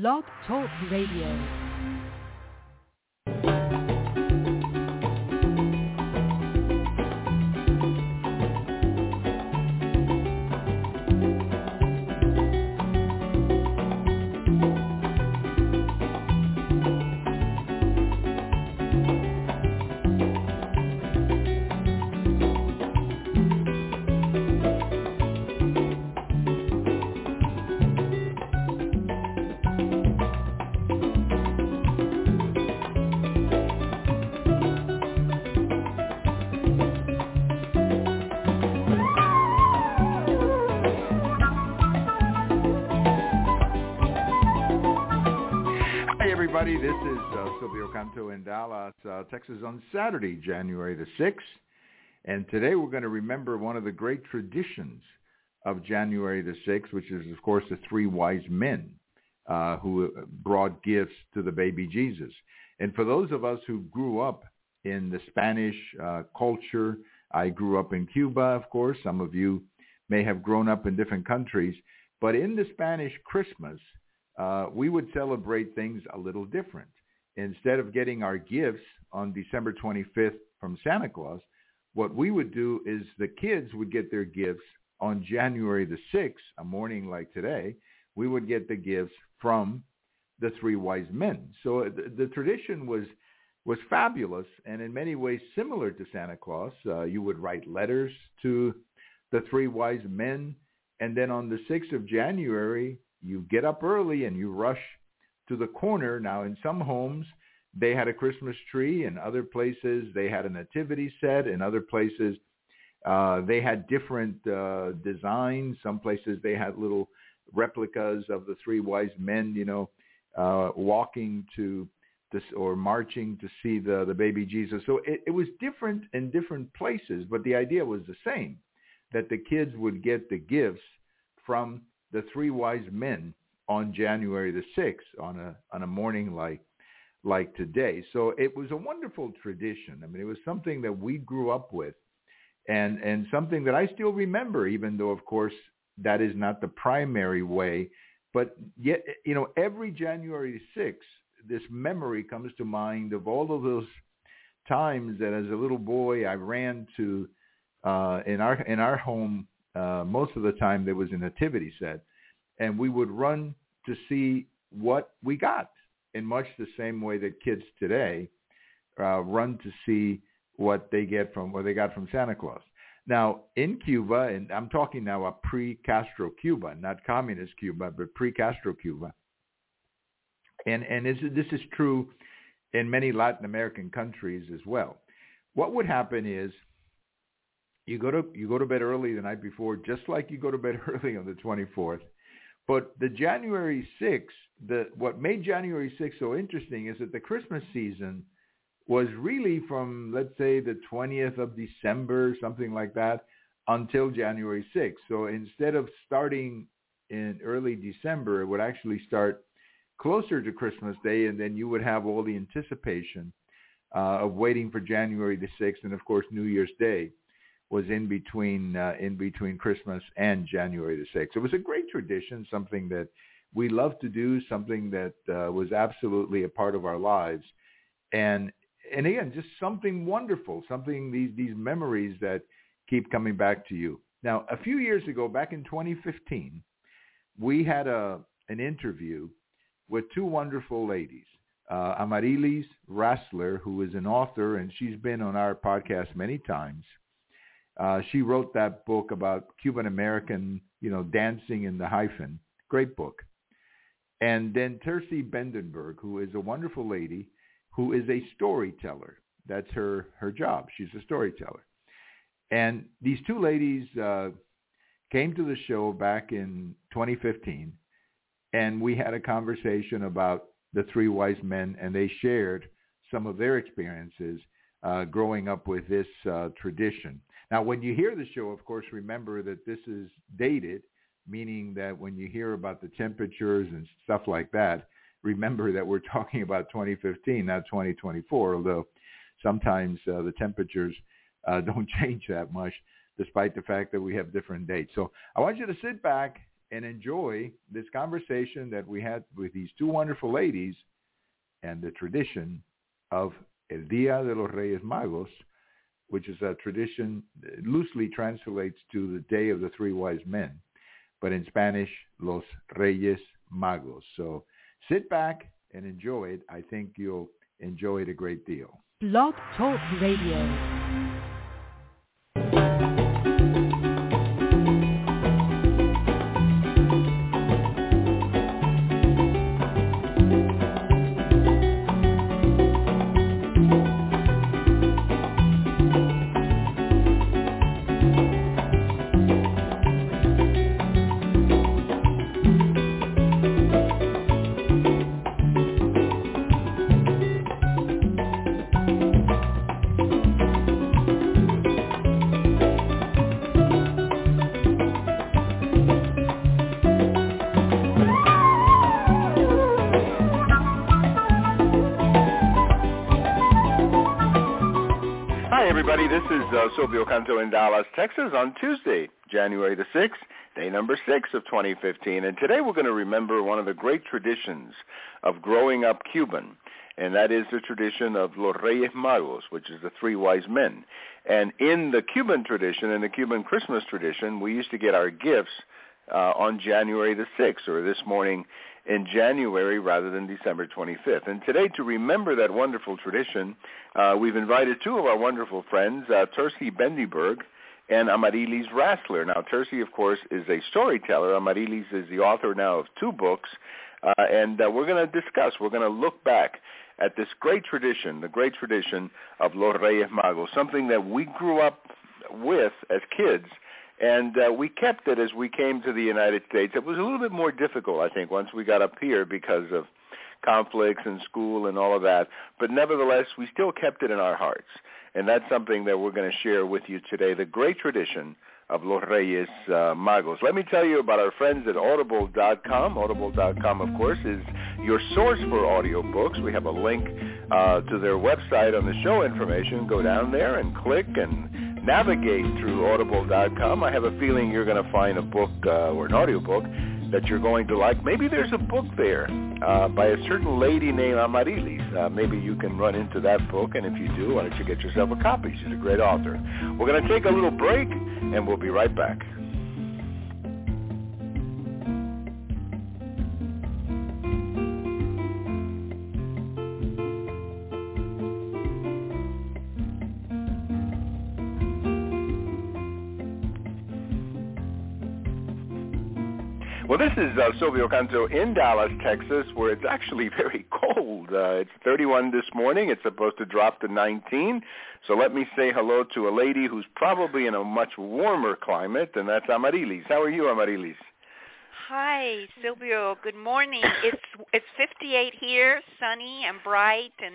Blog Talk Radio. Canto in Dallas, uh, Texas on Saturday, January the 6th. And today we're going to remember one of the great traditions of January the 6th, which is, of course, the three wise men uh, who brought gifts to the baby Jesus. And for those of us who grew up in the Spanish uh, culture, I grew up in Cuba, of course. Some of you may have grown up in different countries. But in the Spanish Christmas, uh, we would celebrate things a little different. Instead of getting our gifts on December 25th from Santa Claus, what we would do is the kids would get their gifts on January the 6th, a morning like today. We would get the gifts from the three wise men. So uh, the, the tradition was was fabulous and in many ways similar to Santa Claus. Uh, you would write letters to the three wise men, and then on the 6th of January, you get up early and you rush to the corner. Now, in some homes, they had a Christmas tree. In other places, they had a nativity set. In other places, uh, they had different uh, designs. Some places they had little replicas of the three wise men, you know, uh, walking to this or marching to see the, the baby Jesus. So it, it was different in different places, but the idea was the same, that the kids would get the gifts from the three wise men on January the 6th on a on a morning like like today. So it was a wonderful tradition. I mean, it was something that we grew up with and and something that I still remember even though of course that is not the primary way, but yet you know, every January 6th this memory comes to mind of all of those times that as a little boy I ran to uh in our in our home uh, most of the time there was a nativity set, and we would run to see what we got in much the same way that kids today uh, run to see what they get from what they got from Santa Claus. Now in Cuba, and I'm talking now a pre-Castro Cuba, not communist Cuba, but pre-Castro Cuba, and and this, this is true in many Latin American countries as well. What would happen is you go to you go to bed early the night before, just like you go to bed early on the 24th. But the January 6th, the what made January 6th so interesting is that the Christmas season was really from let's say the 20th of December, something like that, until January 6th. So instead of starting in early December, it would actually start closer to Christmas Day, and then you would have all the anticipation uh, of waiting for January the 6th, and of course New Year's Day was in between uh, in between Christmas and January the 6th. It was a great tradition, something that we loved to do, something that uh, was absolutely a part of our lives. And and again, just something wonderful, something these these memories that keep coming back to you. Now, a few years ago, back in 2015, we had a an interview with two wonderful ladies. Uh, Amarilys Rassler, who is an author, and she's been on our podcast many times. Uh, she wrote that book about Cuban American, you know, dancing in the hyphen. Great book. And then Tersi Bendiburg, who is a wonderful lady, who is a storyteller. That's her her job. She's a storyteller. And these two ladies uh, came to the show back in 2015, and we had a conversation about the three wise men, and they shared some of their experiences uh, growing up with this uh, tradition. Now, when you hear the show, of course, remember that this is dated, meaning that when you hear about the temperatures and stuff like that, remember that we're talking about 2015, not 2024, although sometimes uh, the temperatures uh, don't change that much despite the fact that we have different dates. So I want you to sit back and enjoy this conversation that we had with these two wonderful ladies and the tradition of El Día de los Reyes Magos, which is a tradition loosely translates to the Day of the Three Wise Men, but in Spanish, Los Reyes Magos. So sit back and enjoy it. I think you'll enjoy it a great deal. Blog Talk Radio. Silvio Canto in Dallas, Texas on Tuesday, January the 6th, day number 6 of 2015. And today we're going to remember one of the great traditions of growing up Cuban, and that is the tradition of Los Reyes Magos, which is the three wise men. And in the Cuban tradition, in the Cuban Christmas tradition, we used to get our gifts uh, on January the 6th, or this morning in January rather than December 25th. And today, to remember that wonderful tradition, uh, we've invited two of our wonderful friends, uh, Tersi Bendiburg and Amarilys Rassler. Now, Tersi, of course, is a storyteller. Amarilys is the author now of two books. Uh, and uh, we're going to discuss, we're going to look back at this great tradition, the great tradition of Los Reyes Magos, something that we grew up with as kids and uh, we kept it as we came to the United States. It was a little bit more difficult, I think, once we got up here because of conflicts and school and all of that. But nevertheless, we still kept it in our hearts. And that's something that we're going to share with you today, the great tradition of Los Reyes uh, Magos. Let me tell you about our friends at Audible.com. Audible.com, of course, is your source for audiobooks. We have a link uh, to their website on the show information. Go down there and click and navigate through audible.com, I have a feeling you're going to find a book uh, or an audiobook that you're going to like. Maybe there's a book there uh, by a certain lady named Amarilys. Uh, maybe you can run into that book, and if you do, why don't you get yourself a copy? She's a great author. We're going to take a little break, and we'll be right back. Well, this is uh, Silvio Canto in Dallas, Texas, where it's actually very cold. Uh, it's 31 this morning. It's supposed to drop to 19. So let me say hello to a lady who's probably in a much warmer climate, and that's Amarilys. How are you, Amarilys? Hi, Silvio. Good morning. It's it's 58 here, sunny and bright, and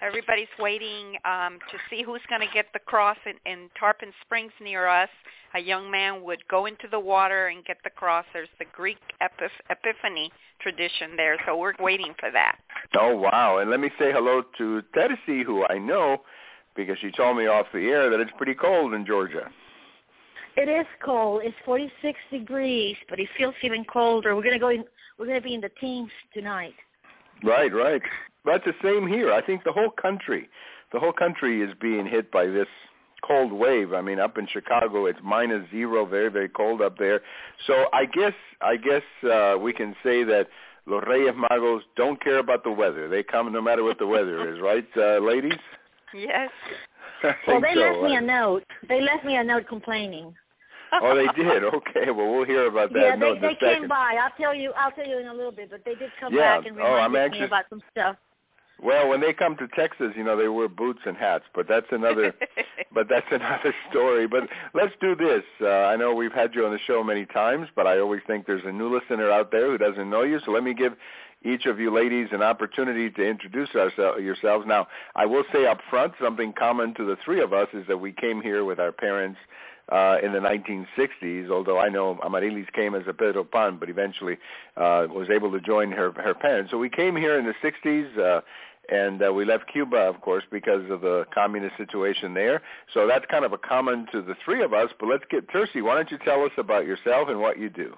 everybody's waiting um, to see who's going to get the cross in, in Tarpon Springs near us. A young man would go into the water and get the cross. There's the Greek epiph- Epiphany tradition there, so we're waiting for that. Oh wow! And let me say hello to Tersi, who I know because she told me off the air that it's pretty cold in Georgia. It is cold. It's 46 degrees, but it feels even colder. We're gonna go in. We're gonna be in the teens tonight. Right, right. That's the same here. I think the whole country, the whole country is being hit by this cold wave. I mean, up in Chicago, it's minus zero, very, very cold up there. So I guess, I guess uh, we can say that Los Reyes Magos don't care about the weather. They come no matter what the weather is, right, uh, ladies? Yes. well, they so. left me a note. They left me a note complaining. oh, they did. Okay, well, we'll hear about that. Yeah, they, they came second. by. I'll tell you. I'll tell you in a little bit. But they did come yeah. back and oh, I'm me about some stuff. Well, when they come to Texas, you know, they wear boots and hats, but that's another but that's another story. But let's do this. Uh, I know we've had you on the show many times, but I always think there's a new listener out there who doesn't know you. So let me give each of you ladies an opportunity to introduce ourselves, yourselves. Now, I will say up front, something common to the three of us is that we came here with our parents uh, in the 1960s, although I know Amarilys came as a Pedro Pan, but eventually uh, was able to join her, her parents. So we came here in the 60s. Uh, and uh, we left Cuba, of course, because of the communist situation there. So that's kind of a common to the three of us. But let's get Tersi. Why don't you tell us about yourself and what you do?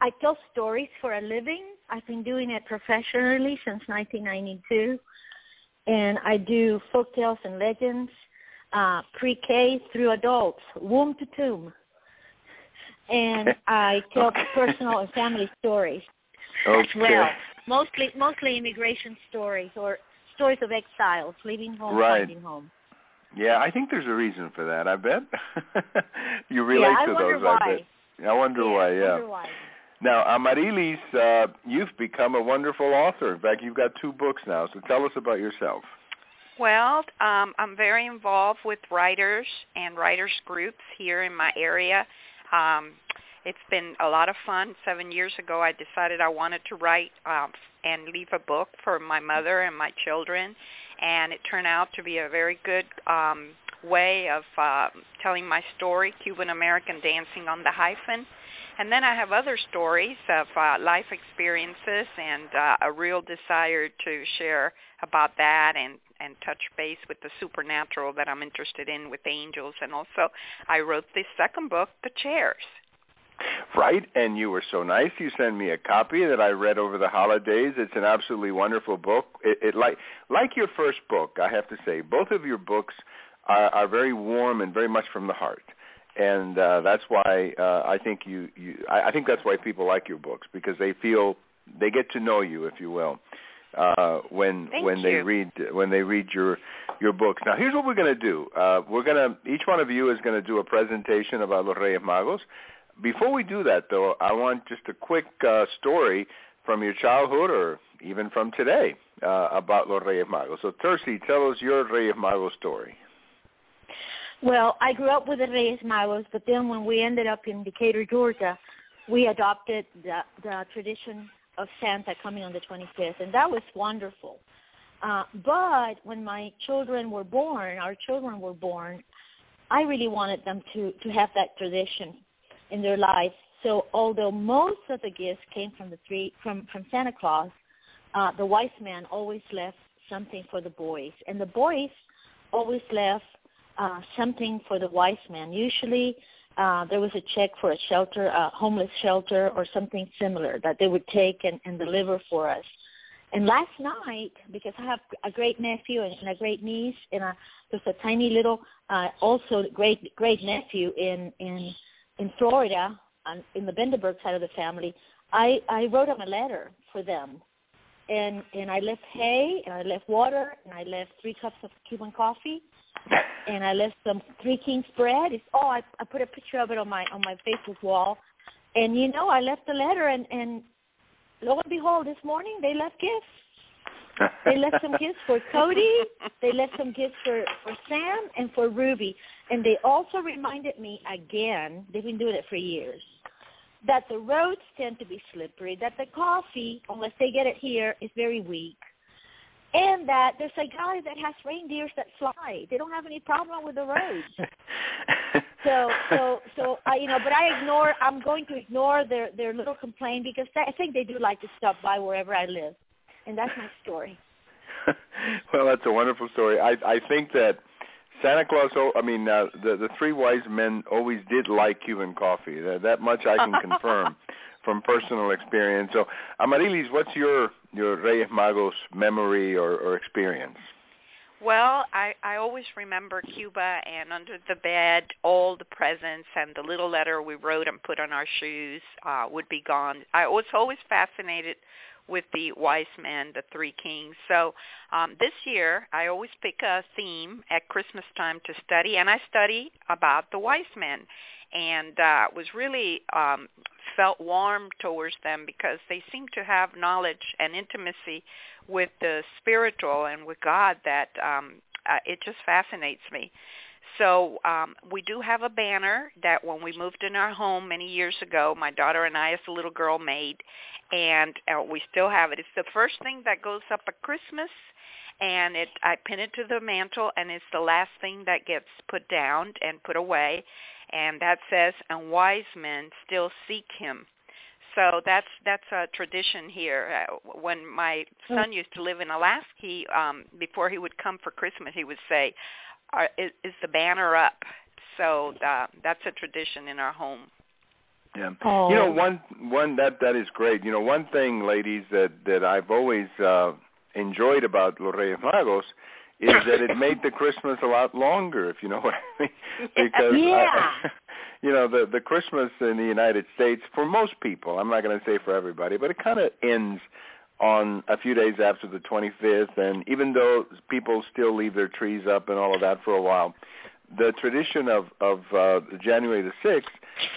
I tell stories for a living. I've been doing it professionally since 1992, and I do folk tales and legends, uh, pre-K through adults, womb to tomb, and I tell Okay. personal and family stories Okay. as well. Mostly, mostly immigration stories or stories of exiles leaving home, Right. finding home. Yeah, I think there's a reason for that. I bet you relate yeah, to those. why. I bet. I wonder yeah, why. I wonder why. Yeah. Now, Amarilys, uh, you've become a wonderful author. In fact, you've got two books now. So tell us about yourself. Well, um, I'm very involved with writers and writers groups here in my area. Um, it's been a lot of fun. Seven years ago, I decided I wanted to write um, and leave a book for my mother and my children, and it turned out to be a very good um, way of uh, telling my story, Cuban American Dancing on the Hyphen. And then I have other stories of uh, life experiences and uh, a real desire to share about that and and touch base with the supernatural that I'm interested in with angels. And also, I wrote this second book, The Chairs. Right, and you were so nice. You sent me a copy that I read over the holidays. It's an absolutely wonderful book. It, it like like your first book, I have to say. Both of your books are, are very warm and very much from the heart, and uh, that's why uh, I think you. you I, I think that's why people like your books because they feel they get to know you, if you will, uh, when Thank when they read when they read your your books. Now, here's what we're going to do. Uh, we're going to each one of you is going to do a presentation about Los Reyes Magos. Before we do that, though, I want just a quick uh, story from your childhood or even from today uh, about Los Reyes Magos. So, Tersi, tell us your Reyes Magos story. Well, I grew up with the Reyes Magos, but then when we ended up in Decatur, Georgia, we adopted the, the tradition of Santa coming on the 25th, and that was wonderful. Uh, but when my children were born, our children were born, I really wanted them to, to have that tradition in their lives. So although most of the gifts came from the three from, from Santa Claus, uh, the wise man always left something for the boys, and the boys always left uh, something for the wise man. Usually, uh, there was a check for a shelter, a homeless shelter, or something similar that they would take and, and deliver for us. And last night, because I have a great nephew and, and a great niece, and a, there's a tiny little, uh, also great great nephew in in in Florida, on, in the Bendiburg side of the family, I I wrote them a letter for them, and and I left hay and I left water and I left three cups of Cuban coffee, and I left some Three Kings bread. It's oh I I put a picture of it on my on my Facebook wall, and you know I left the letter and and lo and behold this morning they left gifts. They left some gifts for Cody. They left some gifts for for Sam and for Ruby, and they also reminded me again. They've been doing it for years. That the roads tend to be slippery. That the coffee, unless they get it here, is very weak. And that there's a guy that has reindeers that fly. They don't have any problem with the roads. So, so, so, I, you know, but I ignore. I'm going to ignore their their little complaint because I think they do like to stop by wherever I live, and that's my story. well, that's a wonderful story. I I think that Santa Claus. oh, I mean, uh, the the three wise men always did like Cuban coffee. That, that much I can confirm from personal experience. So, Amarilys, what's your your Reyes Magos memory or, or experience? Well, I I always remember Cuba and under the bed all the presents and the little letter we wrote and put on our shoes uh would be gone. I was always fascinated with the wise men, the three kings. So um this year I always pick a theme at Christmas time to study and I study about the wise men and uh was really um felt warm towards them because they seem to have knowledge and intimacy with the spiritual and with God that um uh, it just fascinates me. So um we do have a banner that when we moved in our home many years ago, my daughter and I as a little girl made and uh, we still have it. It's the first thing that goes up at Christmas and it I pin it to the mantle and it's the last thing that gets put down and put away and that says and wise men still seek him. So that's that's a tradition here. Uh, when my son used to live in alaska he um before he would come for christmas he would say Are, is, is the banner up so uh, that's a tradition in our home Yeah. Oh. You know, one one that that is great. You know, one thing, ladies, that that I've always uh enjoyed about Los Reyes Magos is that it made the Christmas a lot longer, if you know what I mean. Because Yeah. I, you know, the the Christmas in the United States for most people, I'm not going to say for everybody, but it kind of ends on a few days after the 25th and even though people still leave their trees up and all of that for a while, the tradition of of uh January the 6th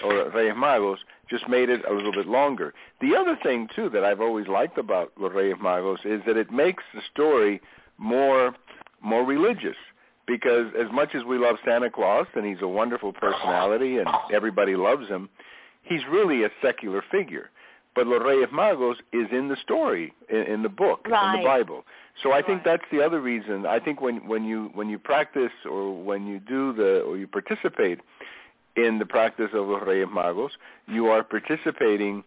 or Reyes Magos just made it a little bit longer. The other thing too that I've always liked about Los Reyes Magos is that it makes the story more more religious because as much as we love Santa Claus and he's a wonderful personality and everybody loves him, he's really a secular figure. But Los Reyes Magos is in the story in, in the book in the Bible. So I think that's the other reason. I think when when you when you practice or when you do the or you participate in the practice of Los Reyes Magos, you are participating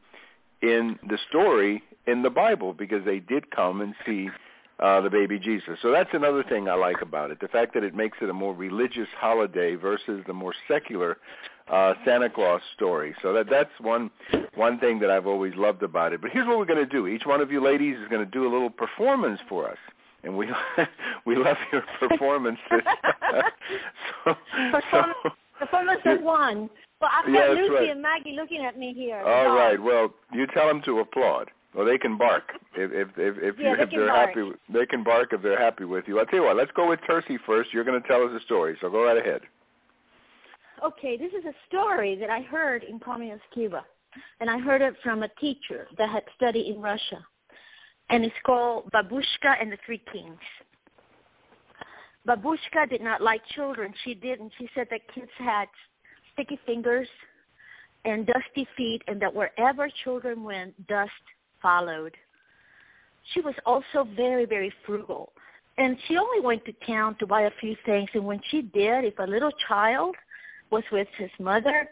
in the story in the Bible because they did come and see uh, the baby Jesus. So that's another thing I like about it, the fact that it makes it a more religious holiday versus the more secular uh, Santa Claus story. So that that's one one thing that I've always loved about it. But here's what we're going to do. Each one of you ladies is going to do a little performance for us. And we we love your performances. so, Performance- so, Performance of one. Well, I've got that's Lucy right. and Maggie looking at me here. All right. Well, you tell them to applaud, Well, they can bark if if if, if, Yeah, you, they if they're bark. happy. They can bark if they're happy with you. I'll tell you what. Let's go with Tercy first. You're going to tell us a story, so go right ahead. Okay, this is a story that I heard in communist Cuba, and I heard it from a teacher that had studied in Russia, and it's called Babushka and the Three Kings. Babushka did not like children. She didn't. She said that kids had sticky fingers and dusty feet, and that wherever children went, dust followed. She was also very, very frugal. And she only went to town to buy a few things. And when she did, if a little child was with his mother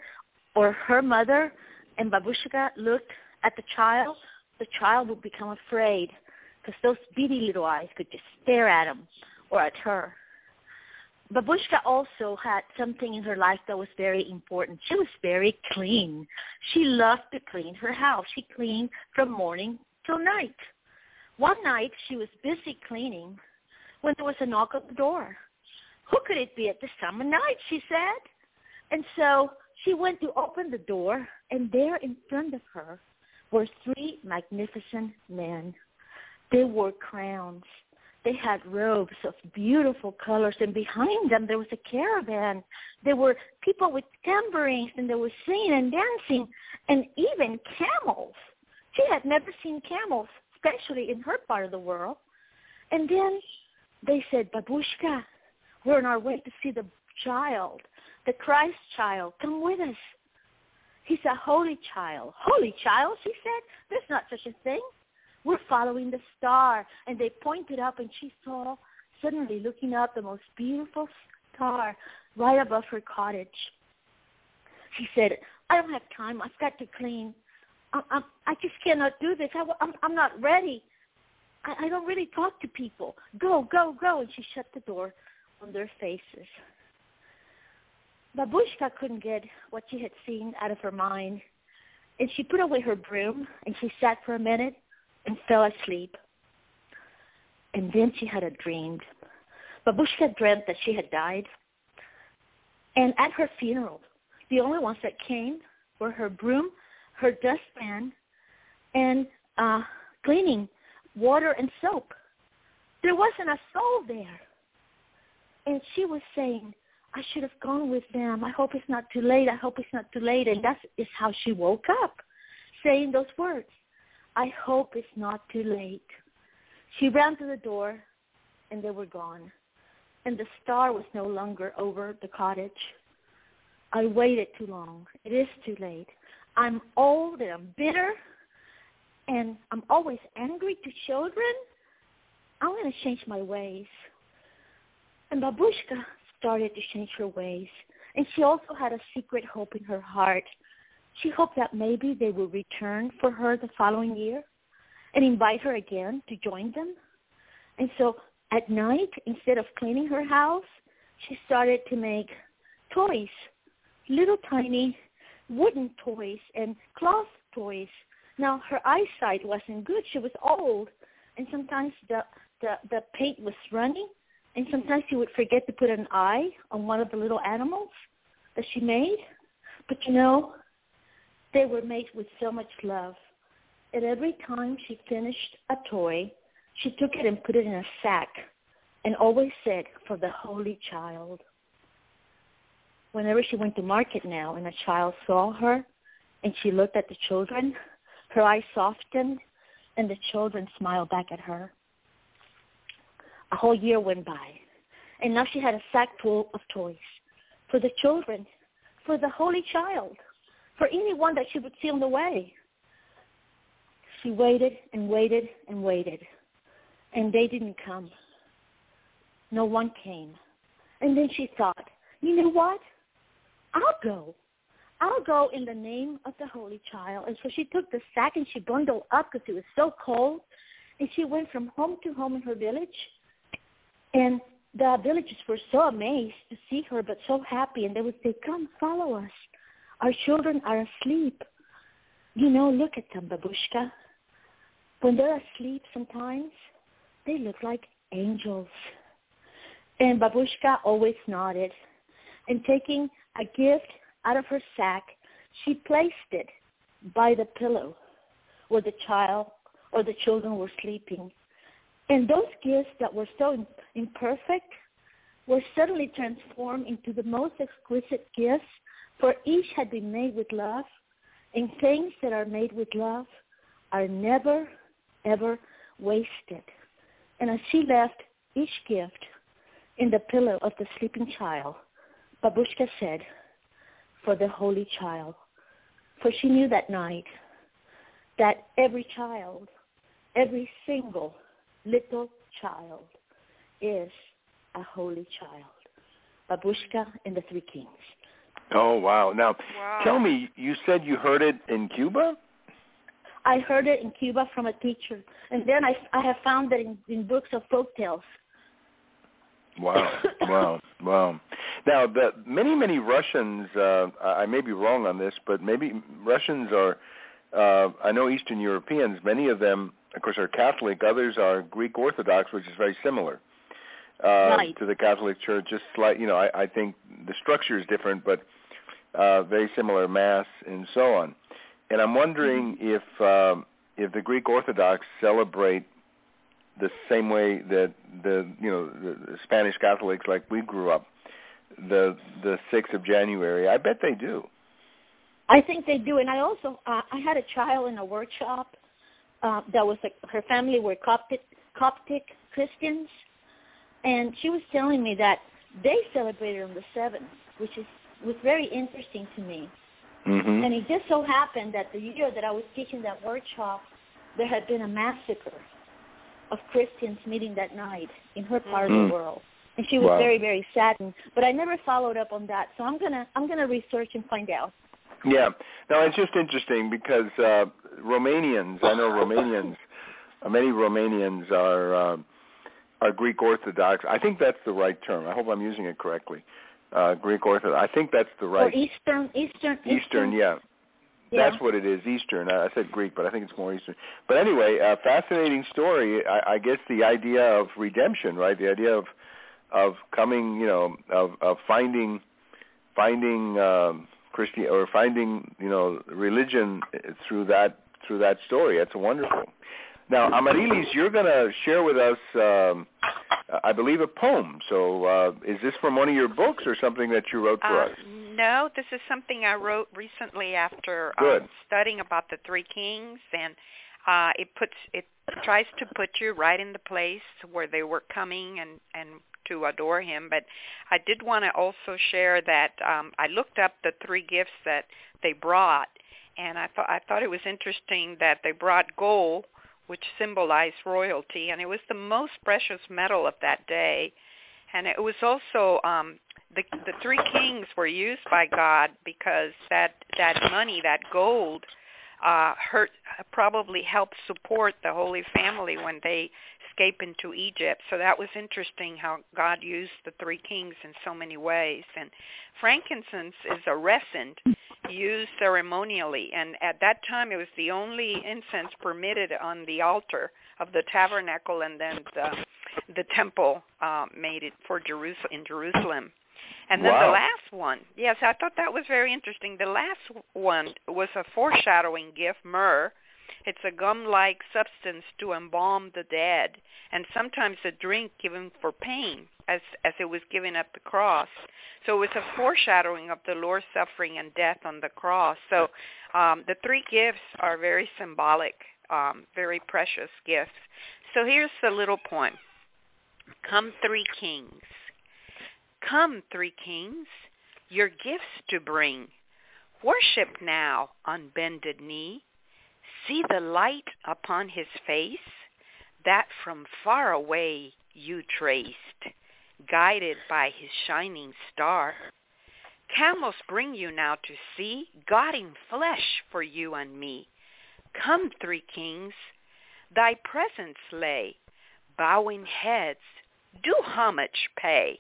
or her mother, and Babushka looked at the child, the child would become afraid because those beady little eyes could just stare at him or at her. Babushka also had something in her life that was very important. She was very clean. She loved to clean her house. She cleaned from morning till night. One night she was busy cleaning when there was a knock at the door. Who could it be at this time of night, she said. And so she went to open the door, and there in front of her were three magnificent men. They wore crowns. They had robes of beautiful colors, and behind them there was a caravan. There were people with tambourines, and they were singing and dancing, and even camels. She had never seen camels, especially in her part of the world. And then they said, Babushka, we're on our way to see the child, the Christ child. Come with us. He's a holy child. Holy child, she said. There's not such a thing. We're following the star. And they pointed up and she saw, suddenly looking up, the most beautiful star right above her cottage. She said, I don't have time. I've got to clean. I, I, I just cannot do this. I, I'm, I'm not ready. I, I don't really talk to people. Go, go, go. And she shut the door on their faces. Babushka couldn't get what she had seen out of her mind, and she put away her broom, and she sat for a minute and fell asleep. And then she had a dream. Babushka dreamt that she had died, and at her funeral, the only ones that came were her broom, her dustpan, and uh, cleaning water and soap. There wasn't a soul there. And she was saying, I should have gone with them. I hope it's not too late. I hope it's not too late. And that is how she woke up, saying those words. I hope it's not too late. She ran to the door, and they were gone. And the star was no longer over the cottage. I waited too long. It is too late. I'm old and I'm bitter, and I'm always angry to children. I'm going to change my ways. And Babushka started to change her ways. And she also had a secret hope in her heart. She hoped that maybe they would return for her the following year and invite her again to join them. And so at night, instead of cleaning her house, she started to make toys, little tiny wooden toys and cloth toys. Now her eyesight wasn't good. She was old, and sometimes the the the paint was running, and sometimes she would forget to put an eye on one of the little animals that she made. But you know, they were made with so much love. And every time she finished a toy, she took it and put it in a sack and always said, for the holy child. Whenever she went to market now and a child saw her and she looked at the children, her eyes softened and the children smiled back at her. A whole year went by and now she had a sack full of toys for the children, for the holy child, for anyone that she would see on the way. She waited and waited and waited, and they didn't come. No one came. And then she thought, you know what? I'll go. I'll go in the name of the Holy Child. And so she took the sack and she bundled up because it was so cold. And she went from home to home in her village. And the villagers were so amazed to see her, but so happy. And they would say, come, follow us. Our children are asleep. You know, look at them, Babushka. When they're asleep sometimes, they look like angels. And Babushka always nodded. And taking a gift out of her sack, she placed it by the pillow where the child or the children were sleeping. And those gifts that were so imperfect were suddenly transformed into the most exquisite gifts, for each had been made with love. And things that are made with love are never, ever wasted. And as she left each gift in the pillow of the sleeping child, Babushka said, for the holy child. For she knew that night that every child, every single little child is a holy child. Babushka and the Three Kings. Oh, wow. Now, Wow. tell me, you said you heard it in Cuba? I heard it in Cuba from a teacher, and then I, I have found it in, in books of folk tales. Wow, wow, wow. Now, the many, many Russians, uh, I I may be wrong on this, but maybe Russians are, uh, I know Eastern Europeans, many of them, of course, are Catholic. Others are Greek Orthodox, which is very similar uh, Right. to the Catholic Church. Just like, you know, I, I think the structure is different, but uh, very similar Mass and so on. And I'm wondering if um, if the Greek Orthodox celebrate the same way that the you know the, the Spanish Catholics like we grew up the the 6th of January. I bet they do. I think they do, and I also uh, I had a child in a workshop uh, that was like her family were Coptic Coptic Christians, and she was telling me that they celebrated on the seventh, which is was very interesting to me. Mhm. And it just so happened that the year that I was teaching that workshop, there had been a massacre of Christians meeting that night in her part of Mm. the world. And she was Wow. very, very saddened. But I never followed up on that. So I'm gonna I'm gonna research and find out. Yeah. No, it's just interesting because uh Romanians, I know Romanians, uh, many Romanians are uh, are Greek Orthodox. I think that's the right term. I hope I'm using it correctly. Uh Greek Orthodox. I think that's the Or right Eastern Eastern Eastern, yeah. Yeah. That's what it is, Eastern. I I said Greek, but I think it's more Eastern. But anyway, uh, fascinating story. I, I guess the idea of redemption, right? The idea of of coming, you know, of of finding finding um, Christian or finding, you know, religion through that through that story. That's wonderful. Now, Amarilys, you're going to share with us, um, I believe, a poem. So, uh, is this from one of your books or something that you wrote for Uh, us? no, this is something I wrote recently after um, studying about the three kings, and uh, it puts it tries to put you right in the place where they were coming and and to adore him. But I did want to also share that um, I looked up the three gifts that they brought, and I thought I thought it was interesting that they brought gold, which symbolized royalty, and it was the most precious metal of that day. And it was also um, the the three kings were used by God because that that money, that gold, uh, hurt probably helped support the Holy Family when they escape into Egypt. So that was interesting how God used the three kings in so many ways. And frankincense is a resin, used ceremonially. And at that time, it was the only incense permitted on the altar of the tabernacle, and then the the temple uh, made it for Jerusalem in Jerusalem. And then Wow. the last one, yes, I thought that was very interesting. The last one was a foreshadowing gift, myrrh. It's a gum-like substance to embalm the dead, and sometimes a drink given for pain, as as it was given at the cross. So it was a foreshadowing of the Lord's suffering and death on the cross. So um, the three gifts are very symbolic, um, very precious gifts. So here's the little poem. Come three kings. Come three kings, your gifts to bring. Worship now on bended knee. See the light upon his face that from far away you traced, guided by his shining star. Camels bring you now to see God in flesh for you and me. Come, three kings, thy presence lay, bowing heads, do homage pay,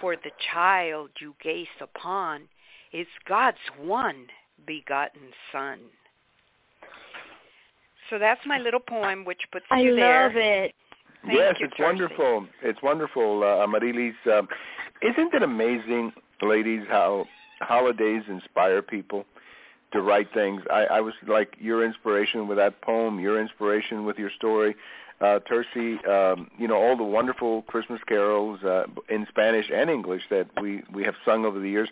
for the child you gaze upon is God's one begotten Son. So that's my little poem, which puts I you there. I love it. Thank yes, you, it's Darcy. wonderful. It's wonderful, uh, Amarilys. Um, isn't it amazing, ladies, how holidays inspire people to write things? I, I was like your inspiration with that poem, your inspiration with your story, uh, Tersi. Um, you know all the wonderful Christmas carols uh, in Spanish and English that we we have sung over the years.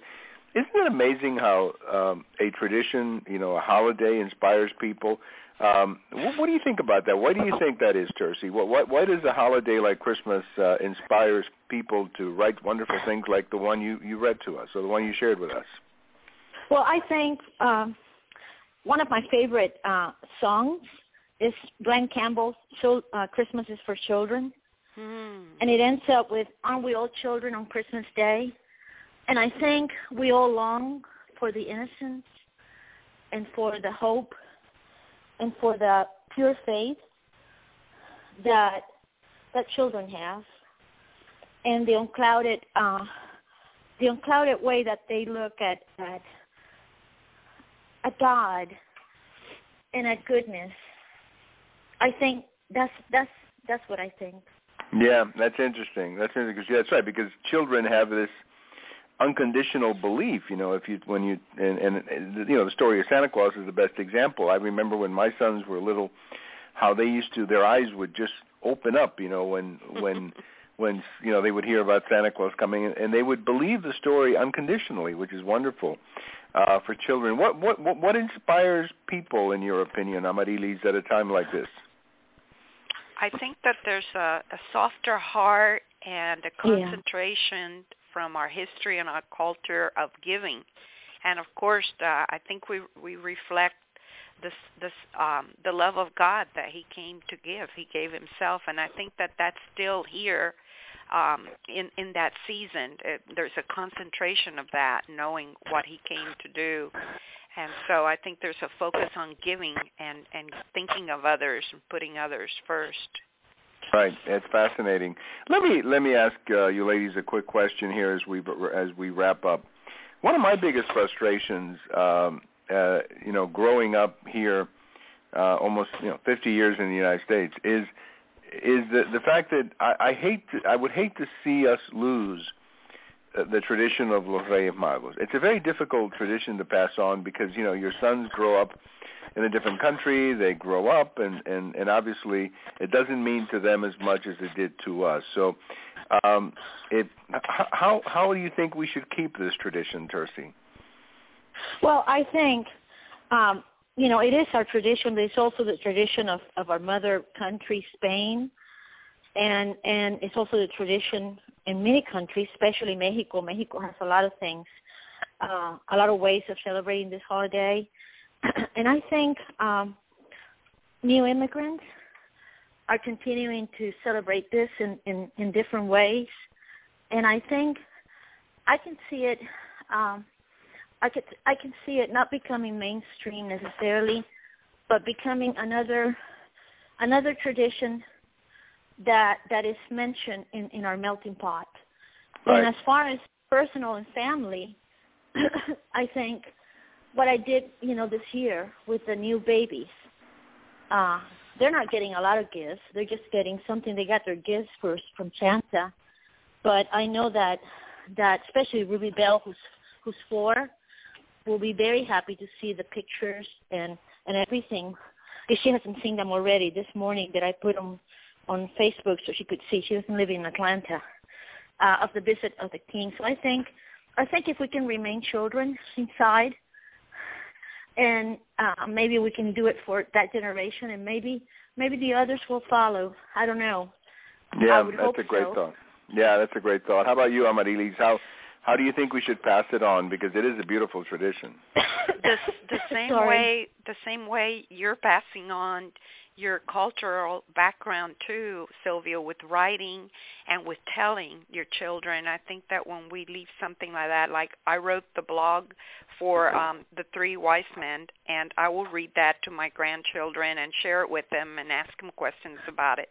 Isn't it amazing how um, a tradition, you know, a holiday inspires people? Um, what, what do you think about that? Why do you think that is, Tersi? What, what, why does a holiday like Christmas uh, inspires people to write wonderful things like the one you, you read to us or the one you shared with us? Well, I think um, one of my favorite uh, songs is Glenn Campbell's Chil- uh, "Christmas is for Children," Hmm. and it ends up with "Aren't we all children on Christmas Day?" And I think we all long for the innocence and for the hope and for the pure faith that that children have, and the unclouded uh, the unclouded way that they look at at at God and at goodness. I think that's that's that's what I think. Yeah, that's interesting. That's interesting yeah, that's right. Because children have this unconditional belief. You know, if you when you and, and and, you know the story of Santa Claus is the best example. I remember when my sons were little, how they used to their eyes would just open up. You know, when when when you know they would hear about Santa Claus coming, and they would believe the story unconditionally, which is wonderful uh, for children. What what what what inspires people, in your opinion, Amarilys, at a time like this? I think that there's a, a softer heart and a Yeah. From our history and our culture of giving, and of course, uh, I think we we reflect this this um, the love of God that He came to give. He gave Himself, and I think that that's still here um, in in that season. It, there's a concentration of that, knowing what He came to do. And so I think there's a focus on giving and, and thinking of others and putting others first. Right, it's fascinating. Let me let me ask uh, you ladies a quick question here as we as we wrap up. One of my biggest frustrations, um, uh, you know, growing up here, uh, almost you know 50 years in the United States, is is the the fact that I, I hate to, I would hate to see us lose the tradition of Los Reyes Magos. It's a very difficult tradition to pass on because you know your sons grow up in a different country, they grow up, and and and obviously it doesn't mean to them as much as it did to us. So, um, it how how do you think we should keep this tradition, Tersi? Well, I think um, you know it is our tradition, but it's also the tradition of, of our mother country, Spain, and and it's also the tradition in many countries, especially Mexico. Mexico has a lot of things, uh, a lot of ways of celebrating this holiday, and I think um, new immigrants are continuing to celebrate this in, in, in different ways, and I think I can see it. Um, I could I can see it not becoming mainstream necessarily, but becoming another another tradition that that is mentioned in, in our melting pot. Right. And as far as personal and family, I think what I did, you know, this year with the new babies. Uh, they're not getting a lot of gifts. They're just getting something. They got their gifts first from Santa. But I know that that especially Ruby Bell, who's who's four, will be very happy to see the pictures and and everything. Because she hasn't seen them already. This morning that I put them on Facebook so she could see. She doesn't live in Atlanta. Uh, of the visit of the king. So I think I think if we can remain children inside and uh, maybe we can do it for that generation, and maybe maybe the others will follow. I don't know. Yeah, that's a great so. thought. Yeah, that's a great thought. How about you, Amarilys? How how do you think we should pass it on? Because it is a beautiful tradition. the the same Sorry. way the same way you're passing on your cultural background too, Silvio, with writing and with telling your children. I think that when we leave something like that, like I wrote the blog for um, the three wise men, and I will read that to my grandchildren and share it with them and ask them questions about it.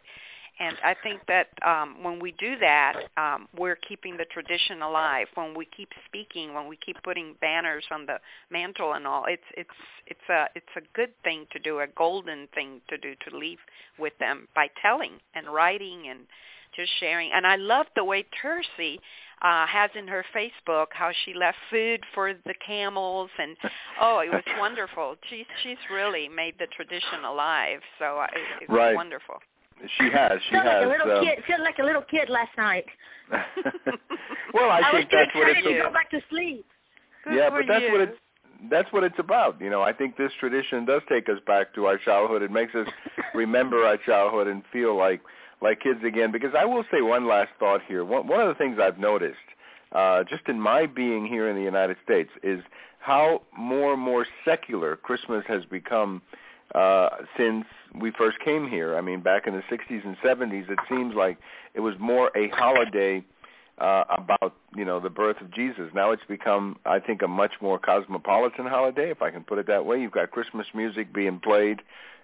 And I think that um, when we do that, um, we're keeping the tradition alive. When we keep speaking, when we keep putting banners on the mantle and all, it's it's it's a it's a good thing to do, a golden thing to do to leave with them by telling and writing and just sharing. And I love the way Tersi uh, has in her Facebook how she left food for the camels, and oh, it was wonderful. She's she's really made the tradition alive. So uh, it, it's right. wonderful. She has. She felt has. Like a little um, kid. Like a little kid last night. well, I, I think that's what it's. To go back to sleep. Good yeah, but that's you. what it's. That's what it's about. You know, I think this tradition does take us back to our childhood. It makes us remember our childhood and feel like like kids again. Because I will say one last thought here. One, one of the things I've noticed, uh, just in my being here in the United States, is how more and more secular Christmas has become uh, since we first came here. I mean, back in the 60s and 70s, it seems like it was more a holiday uh, about you know the birth of Jesus. Now it's become, I think, a much more cosmopolitan holiday, if I can put it that way. You've got Christmas music being played.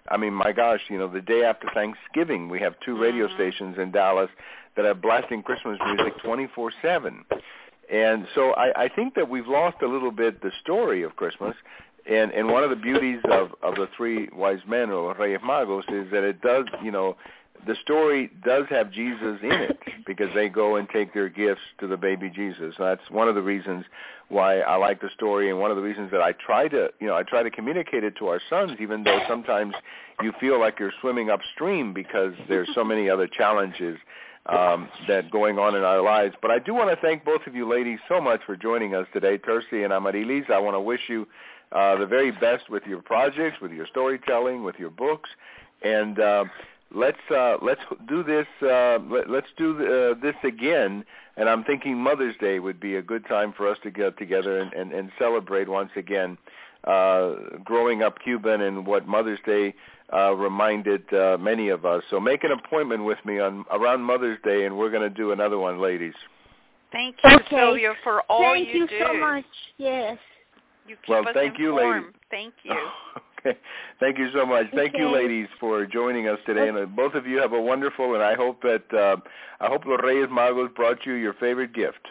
I mean, my gosh, you know, the day after Thanksgiving, we have two radio mm-hmm. stations in Dallas that are blasting Christmas music 24/7. And so I, I think that we've lost a little bit the story of Christmas. And and one of the beauties of of the three wise men or Reyes Magos is that it does, you know, the story does have Jesus in it because they go and take their gifts to the baby Jesus. That's one of the reasons why I like the story and one of the reasons that I try to, you know, I try to communicate it to our sons even though sometimes you feel like you're swimming upstream because there's so many other challenges um, that going on in our lives. But I do want to thank both of you ladies so much for joining us today, Tersi and Amarilys. I want to wish you uh, the very best with your projects, with your storytelling, with your books, and uh, let's uh, let's do this. Uh, let, let's do uh, this again. And I'm thinking Mother's Day would be a good time for us to get together and, and, and celebrate once again uh, growing up Cuban and what Mother's Day uh, reminded uh, many of us. So make an appointment with me on around Mother's Day, and we're going to do another one, ladies. Thank you, Okay. Silvio, for all Thank you, you do. so much. Yes. You keep Well, us thank you, informed. lady. Thank you. okay. Thank you so much. Thank you, ladies, for joining us today. And uh, both of you have a wonderful, and I hope that uh, I hope Los Reyes Magos brought you your favorite gift.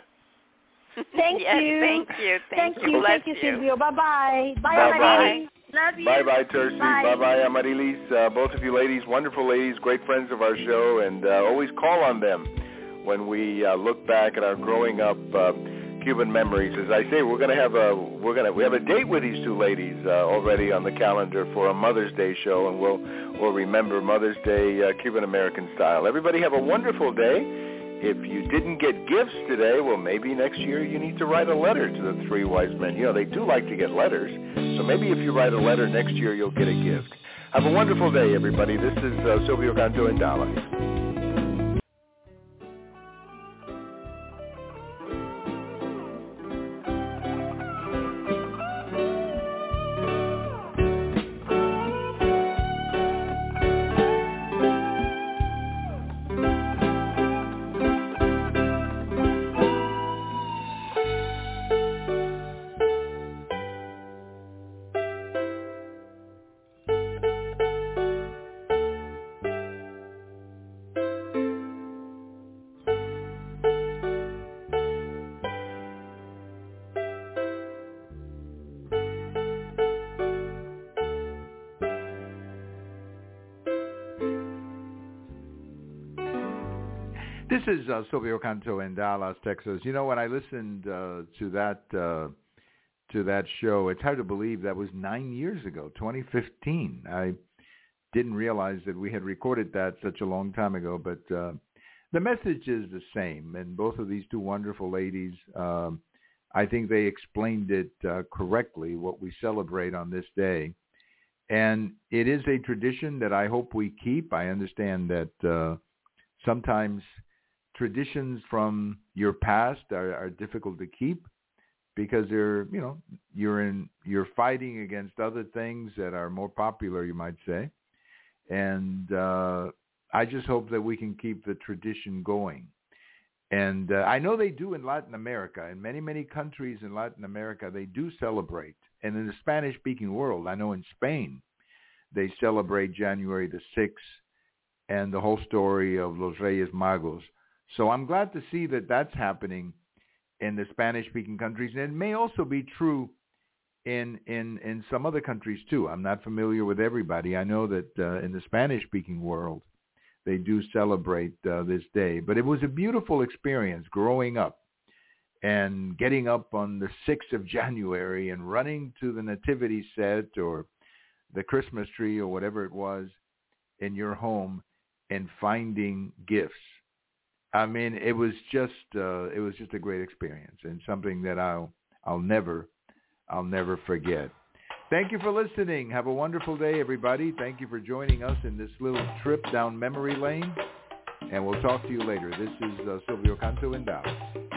Thank yes, you. Thank you. Thank, Thank you. Bless Thank you, Silvio. Bye-bye. Bye, Bye-bye. Amarilys. Love you. Bye bye, Tersi. Bye. Bye bye, Amarilys. Uh, both of you ladies, wonderful ladies, great friends of our show, and uh, always call on them when we uh, look back at our growing up uh, Cuban memories. As I say, we're going to have a we're going to we have a date with these two ladies uh, already on the calendar for a Mother's Day show, and we'll we'll remember Mother's Day uh, Cuban American style. Everybody have a wonderful day. If you didn't get gifts today, well, maybe next year you need to write a letter to the three wise men. You know, they do like to get letters. So maybe if you write a letter next year, you'll get a gift. Have a wonderful day, everybody. This is uh, Silvio Canto is uh, Silvio Canto in Dallas, Texas. You know, when I listened uh, to that uh, to that show, it's hard to believe that was nine years ago, 2015. I didn't realize that we had recorded that such a long time ago, but uh, the message is the same. And both of these two wonderful ladies, um, I think they explained it uh, correctly, what we celebrate on this day. And it is a tradition that I hope we keep. I understand that uh, sometimes – traditions from your past are, are difficult to keep because they're you know you're in you're fighting against other things that are more popular you might say. And uh i just hope that we can keep the tradition going. And uh, i know they do in latin america. In many many countries in latin america they do celebrate. And in the spanish speaking world i know in spain they celebrate january the 6th and the whole story of los reyes magos so I'm glad to see that that's happening in the Spanish-speaking countries, and it may also be true in in in some other countries too. I'm not familiar with everybody. I know that uh, in the Spanish-speaking world, they do celebrate uh, this day. But it was a beautiful experience growing up and getting up on the 6th of January and running to the nativity set or the Christmas tree or whatever it was in your home and finding gifts I mean, it was just uh, it was just a great experience and something that I'll I'll never I'll never forget. Thank you for listening. Have a wonderful day, everybody. Thank you for joining us in this little trip down memory lane, and we'll talk to you later. This is uh, Silvio Canto in Dallas.